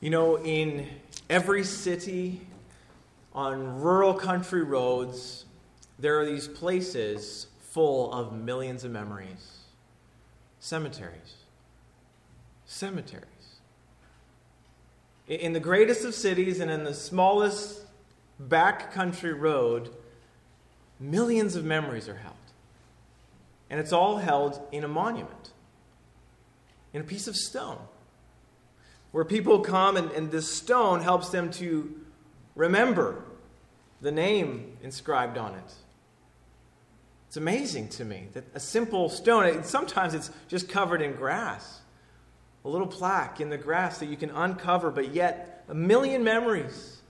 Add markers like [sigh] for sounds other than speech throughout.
You know, in every city, on rural country roads, there are these places full of millions of memories. Cemeteries. Cemeteries. In the greatest of cities and in the smallest back country road, millions of memories are held. And it's all held in a monument, in a piece of stone, where people come and, and this stone helps them to remember the name inscribed on it. It's amazing to me that a simple stone, sometimes it's just covered in grass, a little plaque in the grass that you can uncover, but yet a million memories.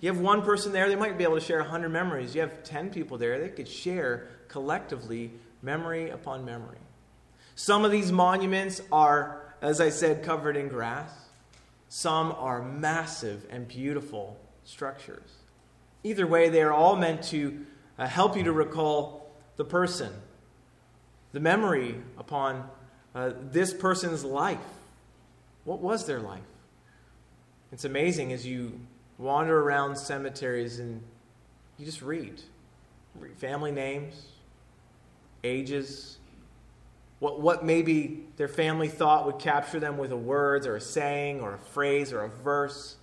You have one person there, they might be able to share 100 memories. You have 10 people there, they could share collectively memory upon memory. Some of these monuments are, as I said, covered in grass. Some are massive and beautiful structures. Either way, they are all meant to uh, help you to recall the person, the memory upon uh, this person's life. What was their life? It's amazing as you wander around cemeteries and you just read, read family names, ages, what, what maybe their family thought would capture them with a words or a saying or a phrase or a verse.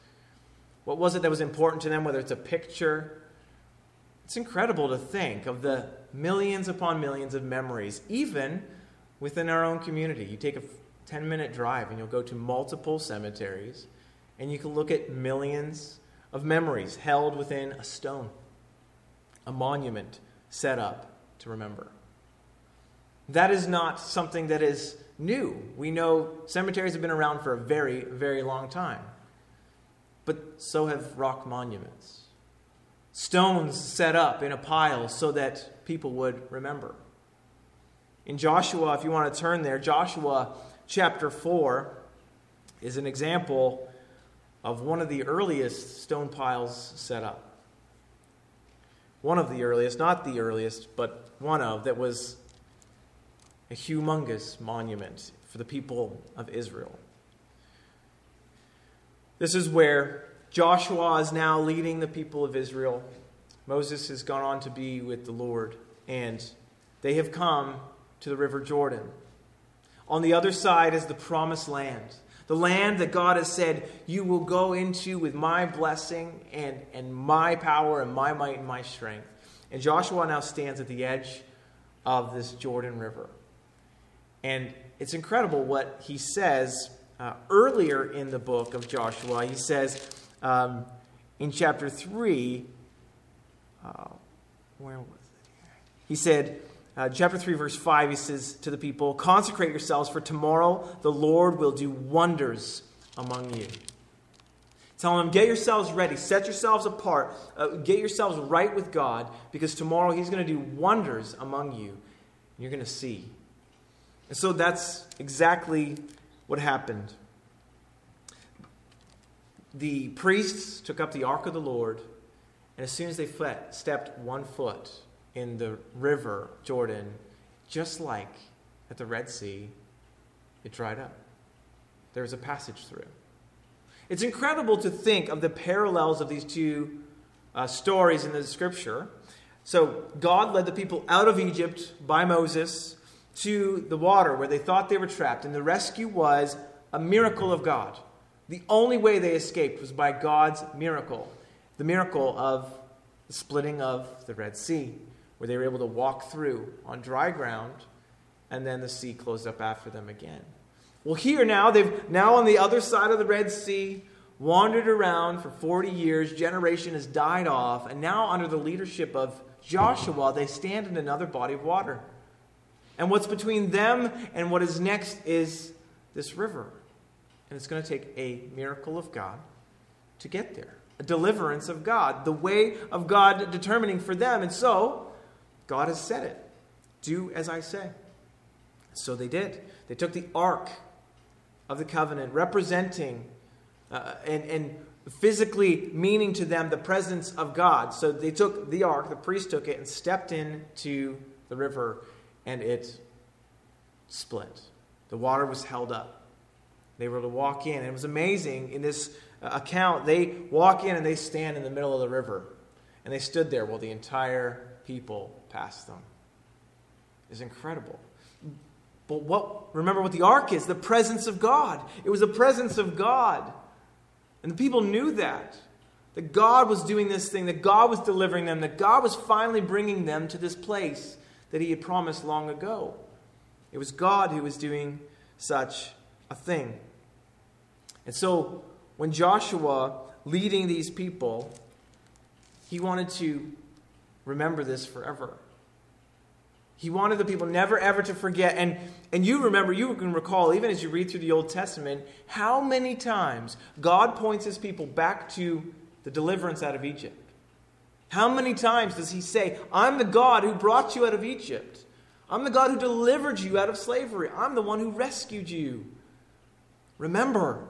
What was it that was important to them, whether it's a picture? It's incredible to think of the millions upon millions of memories, even within our own community. You take a 10 minute drive and you'll go to multiple cemeteries, and you can look at millions of memories held within a stone, a monument set up to remember. That is not something that is new. We know cemeteries have been around for a very, very long time. But so have rock monuments. Stones set up in a pile so that people would remember. In Joshua, if you want to turn there, Joshua chapter 4 is an example of one of the earliest stone piles set up. One of the earliest, not the earliest, but one of, that was a humongous monument for the people of Israel. This is where Joshua is now leading the people of Israel. Moses has gone on to be with the Lord, and they have come to the River Jordan. On the other side is the promised land, the land that God has said, You will go into with my blessing and, and my power and my might and my strength. And Joshua now stands at the edge of this Jordan River. And it's incredible what he says uh, earlier in the book of Joshua. He says um, in chapter 3, uh, where was it? He said, uh, chapter 3, verse 5, he says to the people, Consecrate yourselves, for tomorrow the Lord will do wonders among you. Tell them, get yourselves ready, set yourselves apart, uh, get yourselves right with God, because tomorrow He's going to do wonders among you. You're going to see. And so that's exactly what happened. The priests took up the ark of the Lord, and as soon as they stepped one foot in the river Jordan, just like at the Red Sea, it dried up. There was a passage through. It's incredible to think of the parallels of these two uh, stories in the scripture. So, God led the people out of Egypt by Moses to the water where they thought they were trapped, and the rescue was a miracle of God. The only way they escaped was by God's miracle the miracle of the splitting of the Red Sea, where they were able to walk through on dry ground, and then the sea closed up after them again. Well, here now, they've now on the other side of the Red Sea, wandered around for 40 years, generation has died off, and now under the leadership of Joshua, they stand in another body of water. And what's between them and what is next is this river. And it's going to take a miracle of God to get there, a deliverance of God, the way of God determining for them. And so, God has said it do as I say. So they did. They took the ark of the covenant, representing uh, and, and physically meaning to them the presence of God. So they took the ark, the priest took it, and stepped into the river and it split. The water was held up. They were to walk in. And it was amazing in this uh, account. They walk in and they stand in the middle of the river. And they stood there while the entire people passed them. It's incredible. But what remember what the ark is? The presence of God. It was the presence of God. And the people knew that. That God was doing this thing, that God was delivering them, that God was finally bringing them to this place that He had promised long ago. It was God who was doing such a thing. And so, when Joshua, leading these people, he wanted to remember this forever. He wanted the people never ever to forget. And, and you remember, you can recall, even as you read through the Old Testament, how many times God points his people back to the deliverance out of Egypt. How many times does he say, I'm the God who brought you out of Egypt? I'm the God who delivered you out of slavery. I'm the one who rescued you. Remember,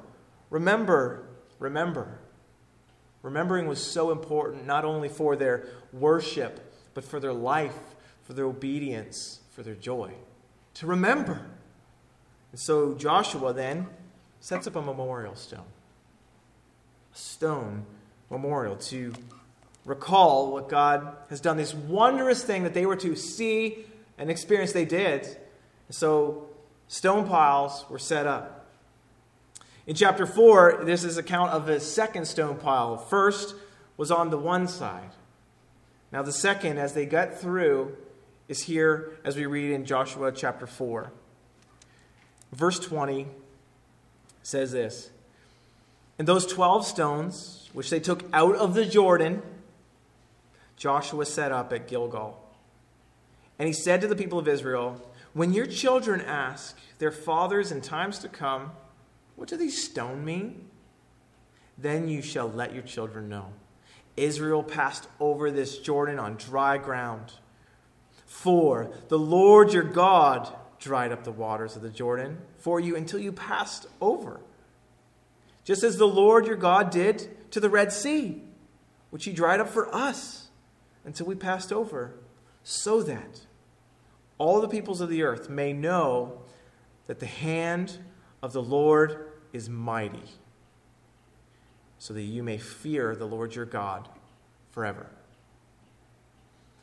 remember, remember. Remembering was so important, not only for their worship, but for their life, for their obedience, for their joy. To remember. And so Joshua then sets up a memorial stone. A stone memorial to recall what God has done, this wondrous thing that they were to see and experience. They did. So stone piles were set up. In chapter 4, this is account of the second stone pile. First was on the one side. Now, the second, as they got through, is here as we read in Joshua chapter 4. Verse 20 says this And those 12 stones which they took out of the Jordan, Joshua set up at Gilgal. And he said to the people of Israel, When your children ask their fathers in times to come, What do these stones mean? Then you shall let your children know. Israel passed over this Jordan on dry ground. For the Lord your God dried up the waters of the Jordan for you until you passed over. Just as the Lord your God did to the Red Sea, which he dried up for us until we passed over, so that all the peoples of the earth may know that the hand of the Lord is mighty, so that you may fear the Lord your God forever.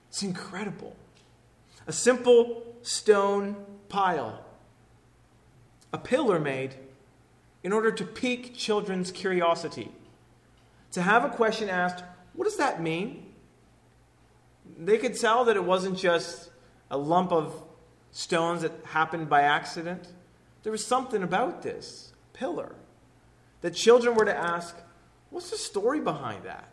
It's incredible. A simple stone pile, a pillar made in order to pique children's curiosity to have a question asked, what does that mean? They could tell that it wasn't just a lump of stones that happened by accident. There was something about this pillar that children were to ask, what's the story behind that?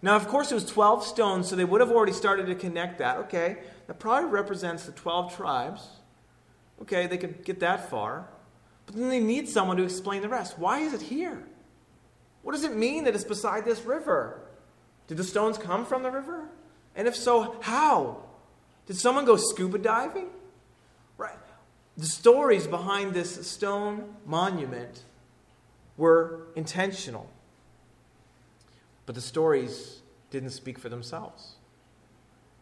Now, of course, it was 12 stones, so they would have already started to connect that. Okay, that probably represents the 12 tribes. Okay, they could get that far. But then they need someone to explain the rest. Why is it here? What does it mean that it's beside this river? Did the stones come from the river? And if so, how? Did someone go scuba diving? Right. The stories behind this stone monument were intentional. But the stories didn't speak for themselves.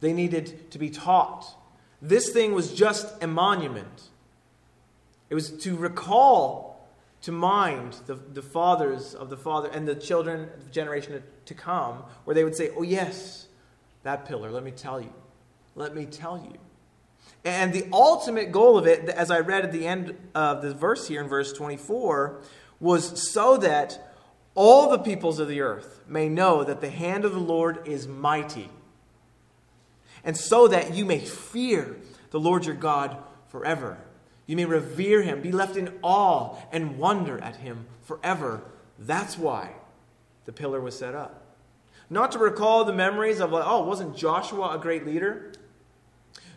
They needed to be taught. This thing was just a monument. It was to recall to mind the, the fathers of the father and the children, of the generation to come, where they would say, Oh, yes, that pillar, let me tell you. Let me tell you. And the ultimate goal of it, as I read at the end of the verse here in verse 24, was so that all the peoples of the earth may know that the hand of the Lord is mighty, and so that you may fear the Lord your God forever. You may revere him, be left in awe, and wonder at him forever. That's why the pillar was set up. Not to recall the memories of, like, oh, wasn't Joshua a great leader?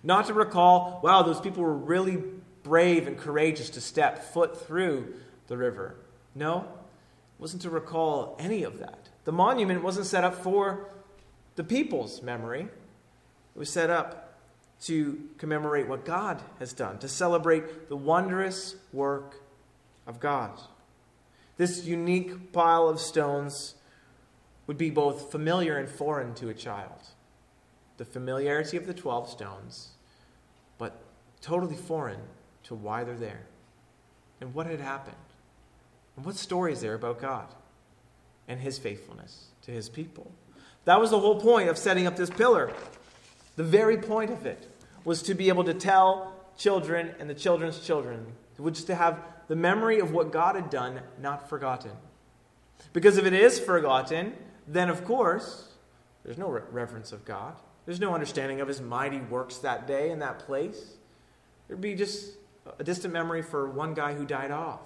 Not to recall, wow, those people were really brave and courageous to step foot through the river. No, wasn't to recall any of that. The monument wasn't set up for the people's memory, it was set up to commemorate what God has done, to celebrate the wondrous work of God. This unique pile of stones would be both familiar and foreign to a child. The familiarity of the 12 stones, but totally foreign to why they're there and what had happened. And what story is there about God and his faithfulness to his people? That was the whole point of setting up this pillar. The very point of it was to be able to tell children and the children's children, which is to have the memory of what God had done not forgotten. Because if it is forgotten, then of course, there's no reverence of God. There's no understanding of his mighty works that day in that place. There'd be just a distant memory for one guy who died off.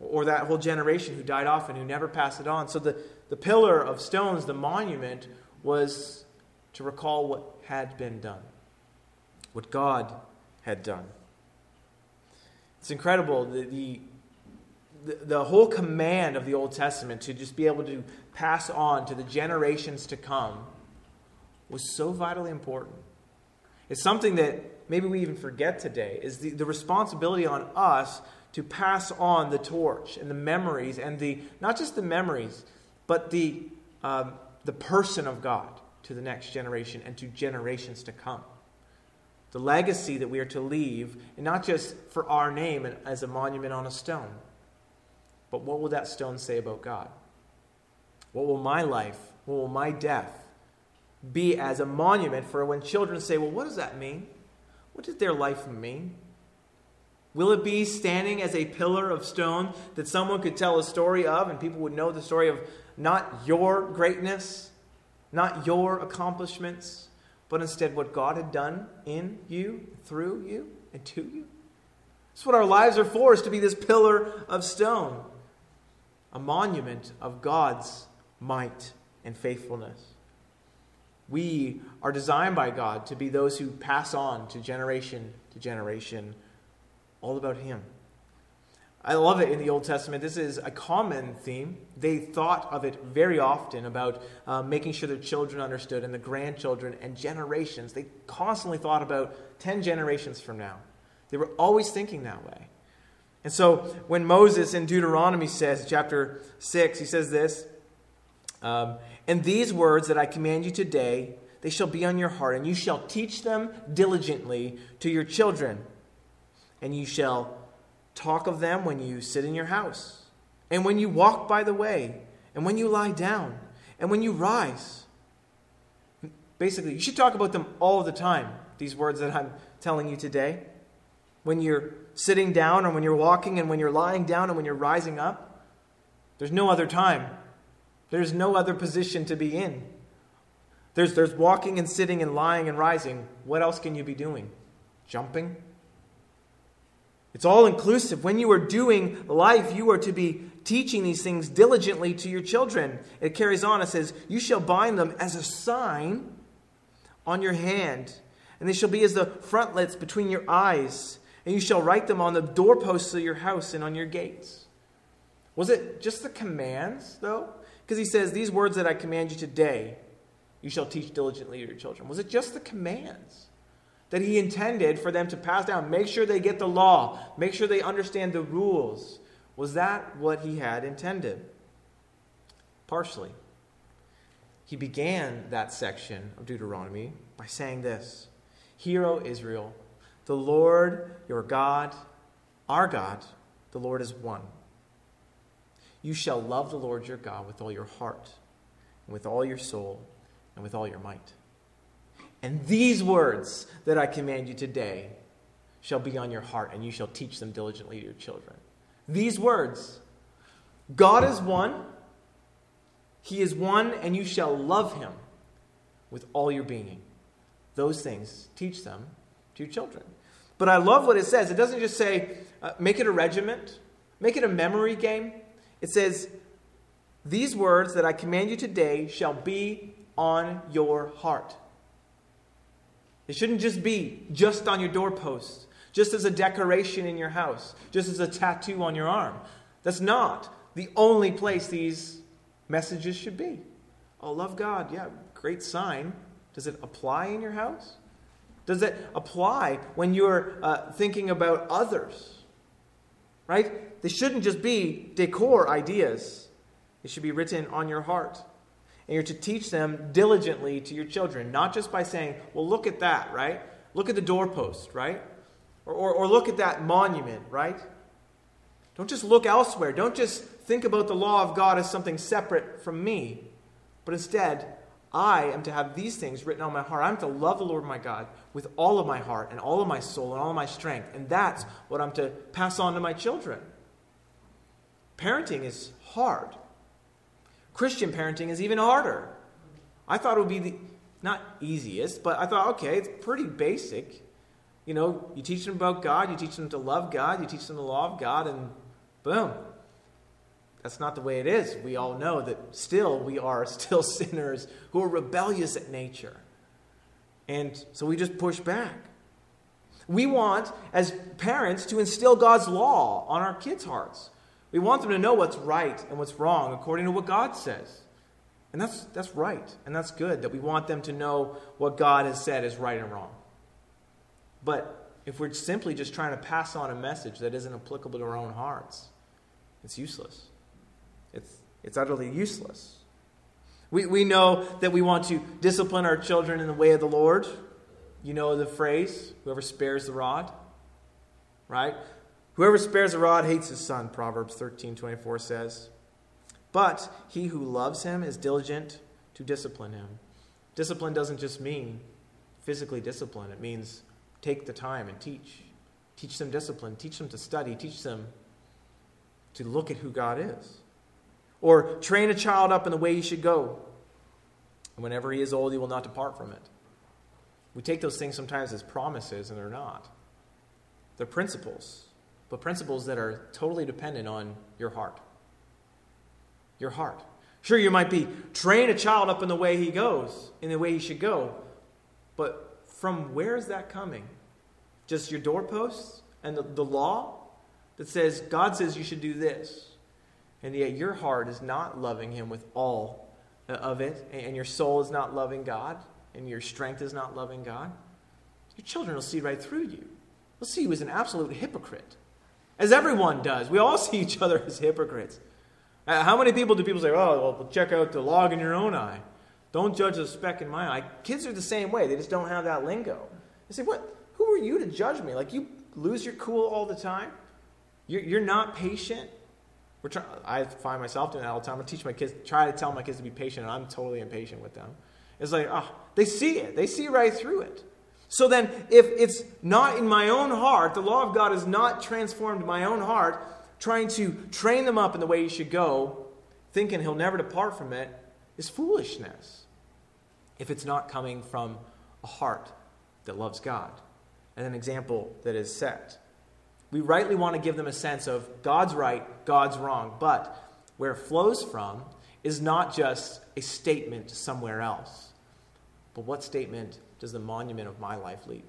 Or that whole generation who died off and who never passed it on. So the, the pillar of stones, the monument, was to recall what had been done, what God had done. It's incredible the, the, the, whole command of the Old Testament to just be able to pass on to the generations to come was so vitally important. It's something that maybe we even forget today is the, the responsibility on us to pass on the torch and the memories and the not just the memories but the um, the person of god to the next generation and to generations to come the legacy that we are to leave and not just for our name and as a monument on a stone but what will that stone say about god what will my life what will my death be as a monument for when children say well what does that mean what did their life mean? Will it be standing as a pillar of stone that someone could tell a story of and people would know the story of not your greatness, not your accomplishments, but instead what God had done in you, through you, and to you? That's what our lives are for, is to be this pillar of stone, a monument of God's might and faithfulness. We are designed by God to be those who pass on to generation to generation all about Him. I love it in the Old Testament. This is a common theme. They thought of it very often about uh, making sure their children understood and the grandchildren and generations. They constantly thought about 10 generations from now. They were always thinking that way. And so when Moses in Deuteronomy says, chapter 6, he says this um, and these words that I command you today, they shall be on your heart, and you shall teach them diligently to your children. And you shall talk of them when you sit in your house, and when you walk by the way, and when you lie down, and when you rise. Basically, you should talk about them all the time, these words that I'm telling you today. When you're sitting down, or when you're walking, and when you're lying down, and when you're rising up. There's no other time there's no other position to be in. There's, there's walking and sitting and lying and rising. What else can you be doing? Jumping? It's all inclusive. When you are doing life, you are to be teaching these things diligently to your children. It carries on. It says, You shall bind them as a sign on your hand, and they shall be as the frontlets between your eyes, and you shall write them on the doorposts of your house and on your gates. Was it just the commands, though? Because he says, These words that I command you today, you shall teach diligently to your children. Was it just the commands that he intended for them to pass down? Make sure they get the law, make sure they understand the rules. Was that what he had intended? Partially. He began that section of Deuteronomy by saying this Hear, O Israel, the Lord your God, our God, the Lord is one. You shall love the Lord your God with all your heart, and with all your soul, and with all your might. And these words that I command you today shall be on your heart, and you shall teach them diligently to your children. These words God is one, He is one, and you shall love Him with all your being. Those things, teach them to your children. But I love what it says. It doesn't just say, uh, make it a regiment, make it a memory game. It says, These words that I command you today shall be on your heart. It shouldn't just be just on your doorpost, just as a decoration in your house, just as a tattoo on your arm. That's not the only place these messages should be. Oh, love God. Yeah, great sign. Does it apply in your house? Does it apply when you're uh, thinking about others? Right? They shouldn't just be decor ideas, they should be written on your heart. And you're to teach them diligently to your children, not just by saying, well, look at that, right? Look at the doorpost, right? Or, or, or look at that monument, right? Don't just look elsewhere. Don't just think about the law of God as something separate from me. But instead, I am to have these things written on my heart. I'm to love the Lord my God with all of my heart and all of my soul and all of my strength. And that's what I'm to pass on to my children. Parenting is hard. Christian parenting is even harder. I thought it would be the not easiest, but I thought, okay, it's pretty basic. You know, you teach them about God, you teach them to love God, you teach them the law of God, and boom. That's not the way it is. We all know that still we are [laughs] still sinners who are rebellious at nature. And so we just push back. We want, as parents, to instill God's law on our kids' hearts. We want them to know what's right and what's wrong according to what God says. And that's, that's right, and that's good that we want them to know what God has said is right and wrong. But if we're simply just trying to pass on a message that isn't applicable to our own hearts, it's useless. It's, utterly useless. We, we know that we want to discipline our children in the way of the Lord. You know the phrase, whoever spares the rod, right? Whoever spares the rod hates his son, Proverbs 13 24 says. But he who loves him is diligent to discipline him. Discipline doesn't just mean physically discipline, it means take the time and teach. Teach them discipline, teach them to study, teach them to look at who God is. Or train a child up in the way he should go. And whenever he is old, he will not depart from it. We take those things sometimes as promises, and they're not. They're principles, but principles that are totally dependent on your heart your heart. Sure, you might be train a child up in the way he goes, in the way he should go, but from where is that coming? Just your doorposts and the, the law that says God says you should do this, and yet your heart is not loving Him with all of it, and your soul is not loving God, and your strength is not loving God. Your children will see right through you. They'll see you as an absolute hypocrite, as everyone does. We all [laughs] see each other as hypocrites. Uh, how many people do people say, oh, well, check out the log in your own eye? Don't judge the speck in my eye. Kids are the same way. They just don't have that lingo. They say, what? Who are you to judge me? Like, you lose your cool all the time? You're, you're not patient? We're I find myself doing that all the time. I teach my kids, try to tell my kids to be patient, and I'm totally impatient with them. It's like, oh, they see it. They see right through it. So then, if it's not in my own heart, the law of God has not transformed my own heart, trying to train them up in the way he should go, thinking he'll never depart from it, is foolishness if it's not coming from a heart that loves God and an example that is set. We rightly want to give them a sense of God's right, God's wrong, but where it flows from is not just a statement somewhere else, but what statement does the monument of my life leave?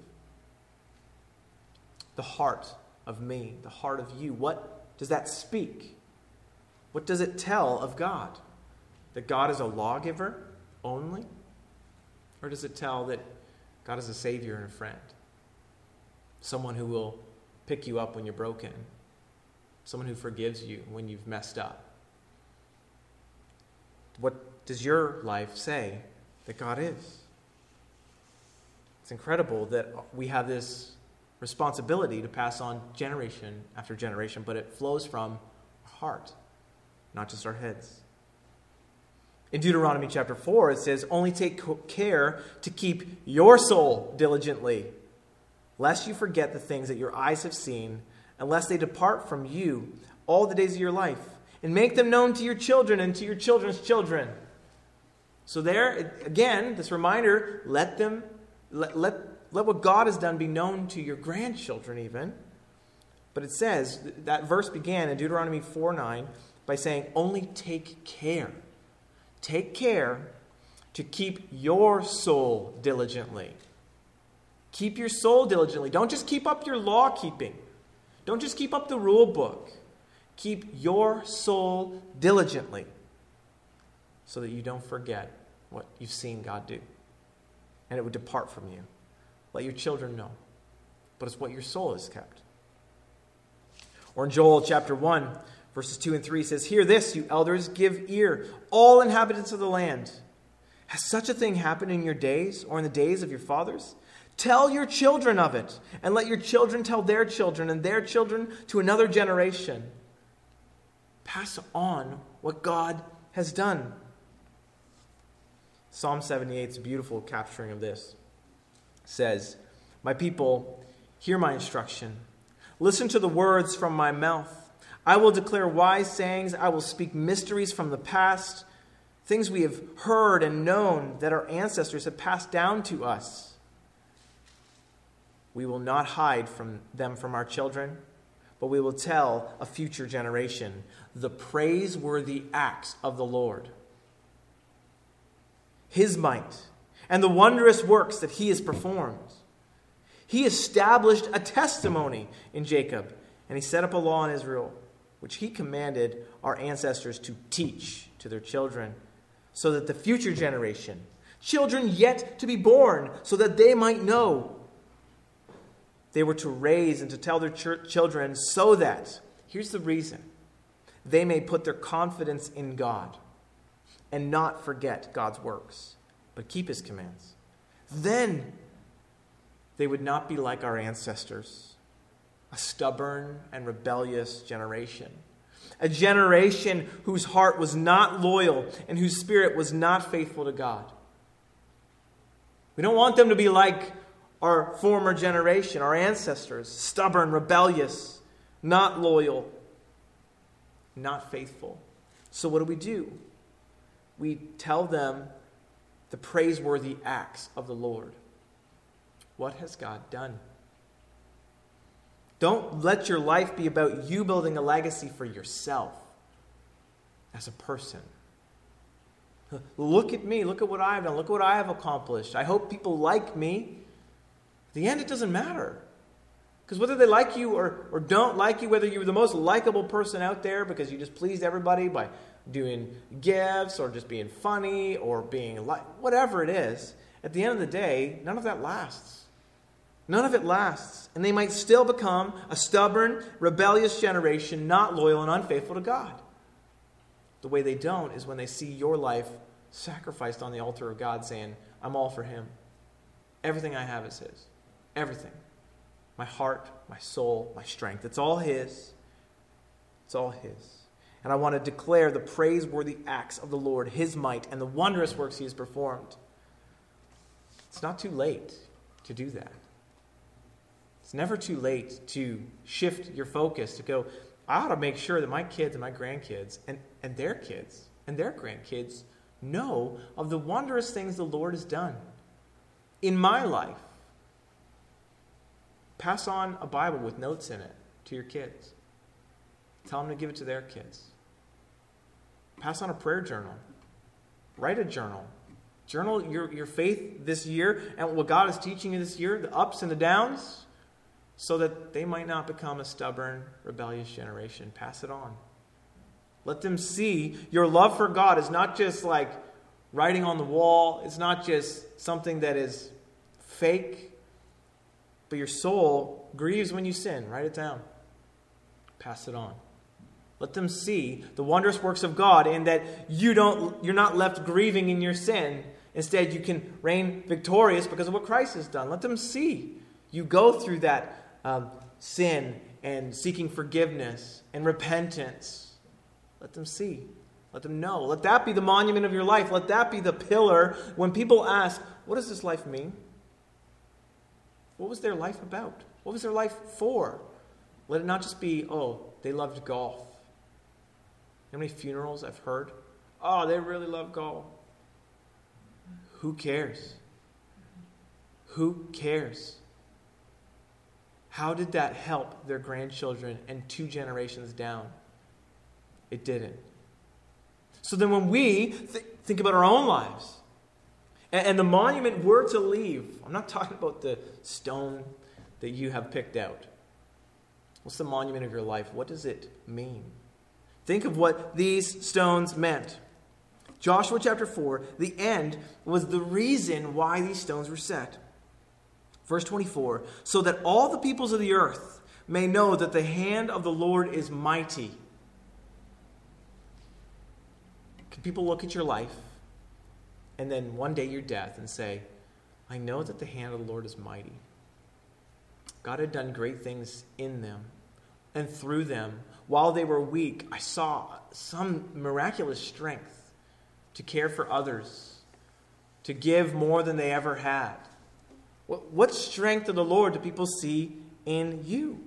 The heart of me, the heart of you. What does that speak? What does it tell of God? That God is a lawgiver only? Or does it tell that God is a Savior and a friend? Someone who will pick you up when you're broken, someone who forgives you when you've messed up. What does your life say that God is? It's incredible that we have this responsibility to pass on generation after generation, but it flows from our heart, not just our heads. In Deuteronomy chapter 4, it says, Only take care to keep your soul diligently, lest you forget the things that your eyes have seen, unless they depart from you all the days of your life, and make them known to your children and to your children's children. So, there, again, this reminder let them, let, let let what God has done be known to your grandchildren, even. But it says, that verse began in Deuteronomy 4 9 by saying, Only take care. Take care to keep your soul diligently. Keep your soul diligently. Don't just keep up your law keeping, don't just keep up the rule book. Keep your soul diligently so that you don't forget what you've seen God do and it would depart from you. Let your children know. But it's what your soul has kept. Or in Joel chapter 1, verses 2 and 3 says, Hear this, you elders, give ear, all inhabitants of the land. Has such a thing happened in your days or in the days of your fathers? Tell your children of it, and let your children tell their children and their children to another generation, pass on what God has done. Psalm 78 is beautiful capturing of this. Says, My people, hear my instruction. Listen to the words from my mouth. I will declare wise sayings. I will speak mysteries from the past, things we have heard and known that our ancestors have passed down to us. We will not hide from them from our children, but we will tell a future generation the praiseworthy acts of the Lord his might, and the wondrous works that he has performed. He established a testimony in Jacob, and he set up a law in Israel, which he commanded our ancestors to teach to their children, so that the future generation, children yet to be born, so that they might know. They were to raise and to tell their ch- children so that, here's the reason, they may put their confidence in God and not forget God's works, but keep his commands. Then they would not be like our ancestors, a stubborn and rebellious generation, a generation whose heart was not loyal and whose spirit was not faithful to God. We don't want them to be like our former generation, our ancestors, stubborn, rebellious, not loyal, not faithful. So, what do we do? we tell them the praiseworthy acts of the Lord. What has God done? Don't let your life be about you building a legacy for yourself as a person. Look at me. Look at what I've done. Look at what I have accomplished. I hope people like me. The end, it doesn't matter. Because whether they like you or, or don't like you, whether you're the most likable person out there because you just pleased everybody by doing gifts or just being funny or being like whatever it is, at the end of the day, none of that lasts. None of it lasts. And they might still become a stubborn, rebellious generation, not loyal and unfaithful to God. The way they don't is when they see your life sacrificed on the altar of God, saying, I'm all for Him. Everything I have is His. Everything. My heart, my soul, my strength. It's all His. It's all His and I want to declare the praiseworthy acts of the Lord, his might, and the wondrous works he has performed. It's not too late to do that. It's never too late to shift your focus to go, I ought to make sure that my kids and my grandkids and, and their kids and their grandkids know of the wondrous things the Lord has done in my life. Pass on a Bible with notes in it to your kids. Tell them to give it to their kids. Pass on a prayer journal. Write a journal. Journal your, your faith this year and what God is teaching you this year, the ups and the downs, so that they might not become a stubborn, rebellious generation. Pass it on. Let them see your love for God is not just like writing on the wall, it's not just something that is fake, but your soul grieves when you sin. Write it down. Pass it on. Let them see the wondrous works of God in that you don't, you're not left grieving in your sin. Instead, you can reign victorious because of what Christ has done. Let them see you go through that um, sin and seeking forgiveness and repentance. Let them see. Let them know. Let that be the monument of your life. Let that be the pillar when people ask, What does this life mean? What was their life about? What was their life for? Let it not just be, Oh, they loved golf. How many funerals I've heard? Oh, they really love golf. Who cares? Who cares? How did that help their grandchildren and two generations down? It didn't. So then, when we th- think about our own lives and, the monument we're to leave, I'm not talking about the stone that you have picked out. What's the monument of your life? What does it mean? Think of what these stones meant. Joshua chapter 4, the end was the reason why these stones were set. Verse 24, so that all the peoples of the earth may know that the hand of the Lord is mighty. Can people look at your life and then one day your death and say, I know that the hand of the Lord is mighty? God had done great things in them and through them, while they were weak, I saw some miraculous strength to care for others, to give more than they ever had. What strength of the Lord do people see in you?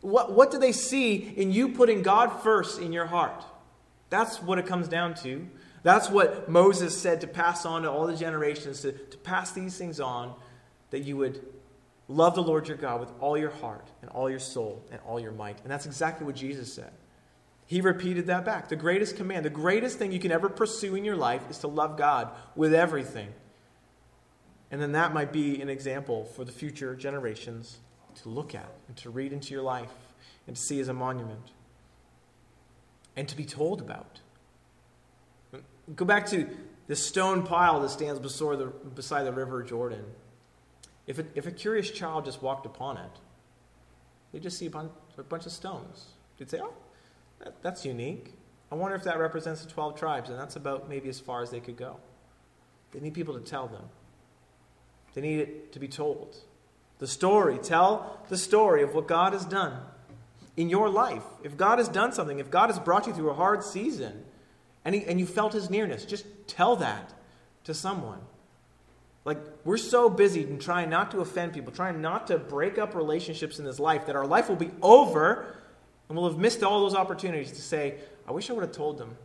What, what do they see in you putting God first in your heart? That's what it comes down to. That's what Moses said to pass on to all the generations, to, to pass these things on, that you would love the Lord your God with all your heart and all your soul and all your might. And that's exactly what Jesus said. He repeated that back. The greatest command, the greatest thing you can ever pursue in your life is to love God with everything. And then that might be an example for the future generations to look at and to read into your life and to see as a monument and to be told about. Go back to the stone pile that stands beside the, beside the river Jordan. If a, if a curious child just walked upon it, they'd just see a bunch, a bunch of stones. They'd say, oh, that, that's unique. I wonder if that represents the 12 tribes, and that's about maybe as far as they could go. They need people to tell them. They need it to be told. The story, tell the story of what God has done in your life. If God has done something, if God has brought you through a hard season and, he, and you felt his nearness, just tell that to someone. Like, we're so busy in trying not to offend people, trying not to break up relationships in this life, that our life will be over and we'll have missed all those opportunities to say, I wish I would have told them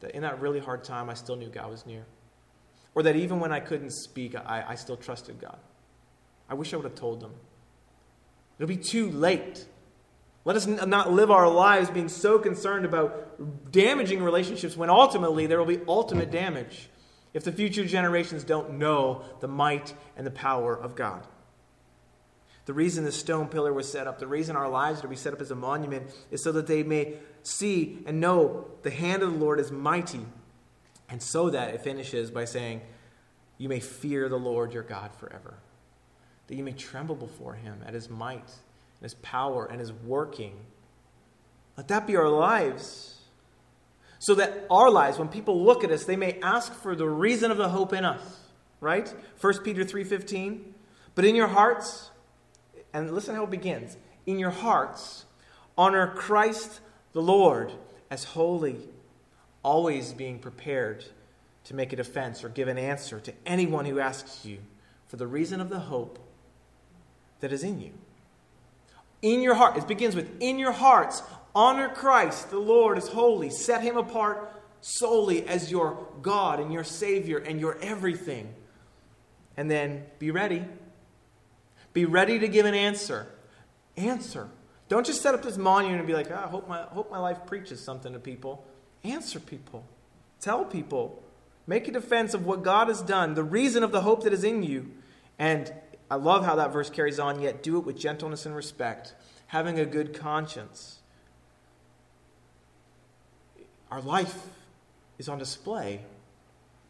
that in that really hard time, I still knew God was near. Or that even when I couldn't speak, I, I still trusted God. I wish I would have told them. It'll be too late. Let us not live our lives being so concerned about damaging relationships when ultimately there will be ultimate damage if the future generations don't know the might and the power of God. The reason the stone pillar was set up, the reason our lives are to be set up as a monument, is so that they may see and know the hand of the Lord is mighty. And so that it finishes by saying, You may fear the Lord your God forever. That you may tremble before him at his might and his power and his working. Let that be our lives so that our lives when people look at us they may ask for the reason of the hope in us right? 1 peter 3.15 but in your hearts and listen how it begins. In your hearts honor christ the lord as holy always being prepared to make a defense or give an answer to anyone who asks you for the reason of the hope that is in you. In your heart it begins with in your hearts Honor Christ, the Lord is holy. Set him apart solely as your God and your Savior and your everything. And then be ready. Be ready to give an answer. Answer. Don't just set up this monument and be like, oh, I hope my, hope my life preaches something to people. Answer people. Tell people. Make a defense of what God has done, the reason of the hope that is in you. And I love how that verse carries on, yet do it with gentleness and respect, having a good conscience our life is on display.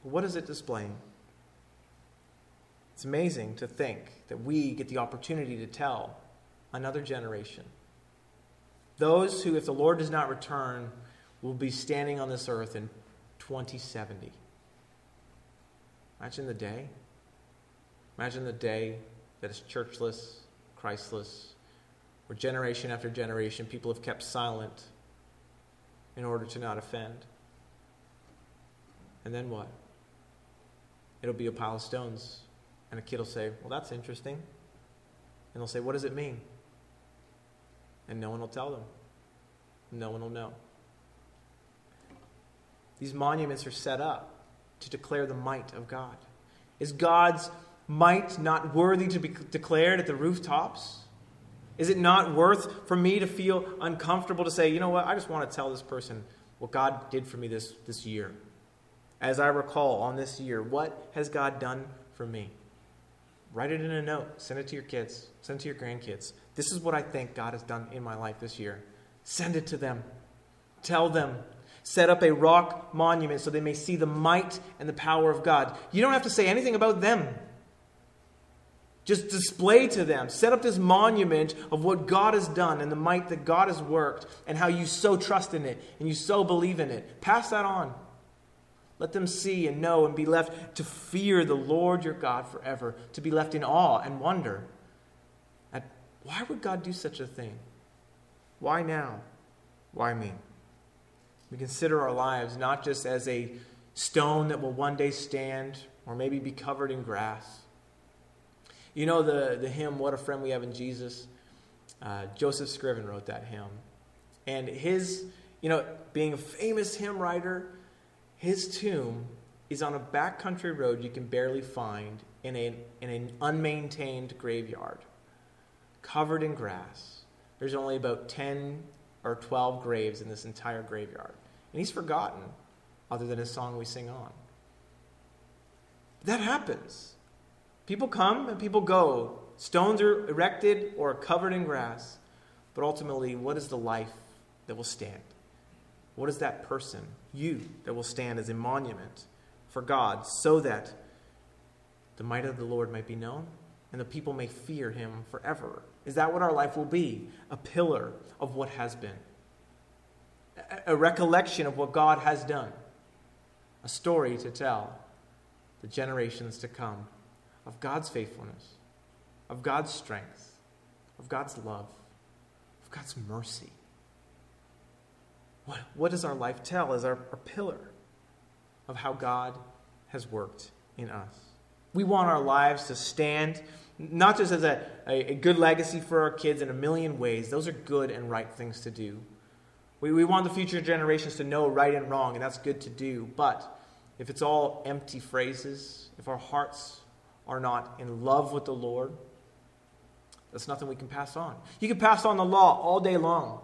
What is it displaying? It's amazing to think that we get the opportunity to tell another generation. Those who, if the Lord does not return, will be standing on this earth in 2070. Imagine the day. Imagine the day that is churchless, Christless, where generation after generation people have kept silent in order to not offend. And then what? It'll be a pile of stones. And a kid will say, Well, that's interesting. And they'll say, What does it mean? And no one will tell them. No one will know. These monuments are set up to declare the might of God. Is God's might not worthy to be declared at the rooftops? Is it not worth for me to feel uncomfortable to say, you know what, I just want to tell this person what God did for me this, this year? As I recall on this year, what has God done for me? Write it in a note. Send it to your kids. Send it to your grandkids. This is what I think God has done in my life this year. Send it to them. Tell them. Set up a rock monument so they may see the might and the power of God. You don't have to say anything about them. Just display to them, set up this monument of what God has done and the might that God has worked and how you so trust in it and you so believe in it. Pass that on. Let them see and know and be left to fear the Lord your God forever, to be left in awe and wonder at why would God do such a thing? Why now? Why me? We consider our lives not just as a stone that will one day stand or maybe be covered in grass. You know the, the hymn, What a Friend We Have in Jesus? Uh, Joseph Scriven wrote that hymn. And his, you know, being a famous hymn writer, his tomb is on a backcountry road you can barely find in, a, in an unmaintained graveyard, covered in grass. There's only about 10 or 12 graves in this entire graveyard. And he's forgotten, other than his song we sing on. That happens. People come and people go. Stones are erected or covered in grass. But ultimately, what is the life that will stand? What is that person, you, that will stand as a monument for God so that the might of the Lord might be known and the people may fear him forever? Is that what our life will be? A pillar of what has been, a recollection of what God has done, a story to tell the generations to come of God's faithfulness, of God's strength, of God's love, of God's mercy. What, what does our life tell as our, our pillar of how God has worked in us? We want our lives to stand not just as a, a, good legacy for our kids in a million ways. Those are good and right things to do. We, we want the future generations to know right and wrong, and that's good to do. But if it's all empty phrases, if our hearts are not in love with the Lord, that's nothing we can pass on. You can pass on the law all day long,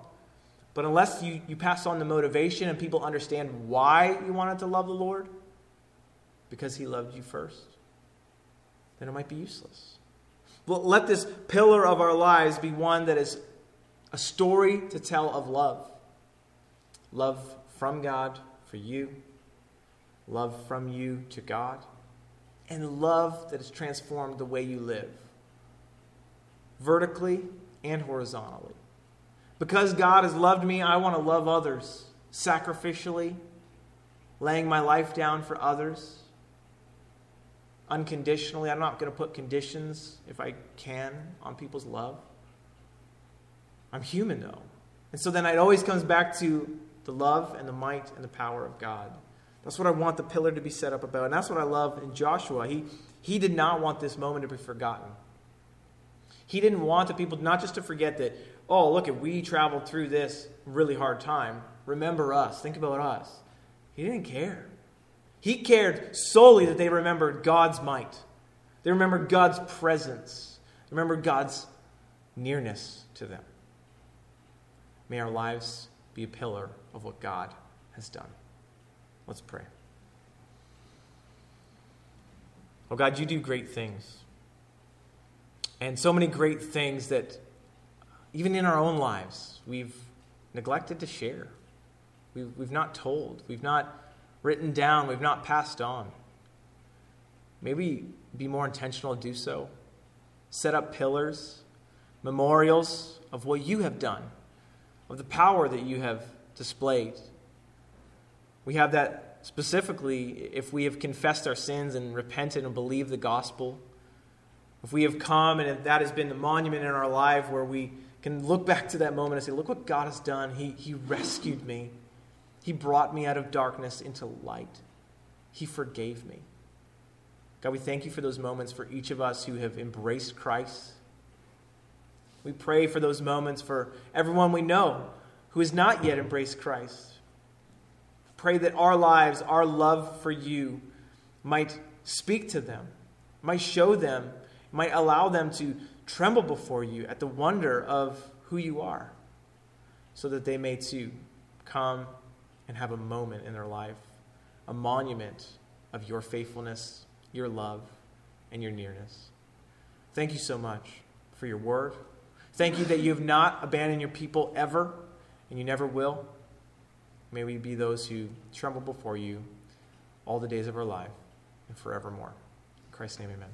but unless you, you pass on the motivation and people understand why you wanted to love the Lord, because He loved you first, then it might be useless. Well, let this pillar of our lives be one that is a story to tell of love. Love from God for you, love from you to God, and love that has transformed the way you live, vertically and horizontally. Because God has loved me, I want to love others sacrificially, laying my life down for others unconditionally. I'm not going to put conditions, if I can, on people's love. I'm human, though. And so then it always comes back to the love and the might and the power of God. That's what I want the pillar to be set up about. And that's what I love in Joshua. He, he did not want this moment to be forgotten. He didn't want the people not just to forget that, oh, look, if we traveled through this really hard time, remember us, think about us. He didn't care. He cared solely that they remembered God's might. They remembered God's presence. They remembered God's nearness to them. May our lives be a pillar of what God has done. Let's pray. Oh God, you do great things. And so many great things that even in our own lives we've neglected to share. We've, we've not told. We've not written down, we've not passed on. Maybe be more intentional to do so. Set up pillars, memorials of what you have done, of the power that you have displayed. We have that specifically if we have confessed our sins and repented and believed the gospel. If we have come and that has been the monument in our life where we can look back to that moment and say, Look what God has done. He, he rescued me. He brought me out of darkness into light. He forgave me. God, we thank you for those moments for each of us who have embraced Christ. We pray for those moments for everyone we know who has not yet embraced Christ. Pray that our lives, our love for you, might speak to them, might show them, might allow them to tremble before you at the wonder of who you are, so that they may too come and have a moment in their life, a monument of your faithfulness, your love, and your nearness. Thank you so much for your word. Thank you that you have not abandoned your people ever, and you never will. May we be those who tremble before you all the days of our life and forevermore. In Christ's name, amen.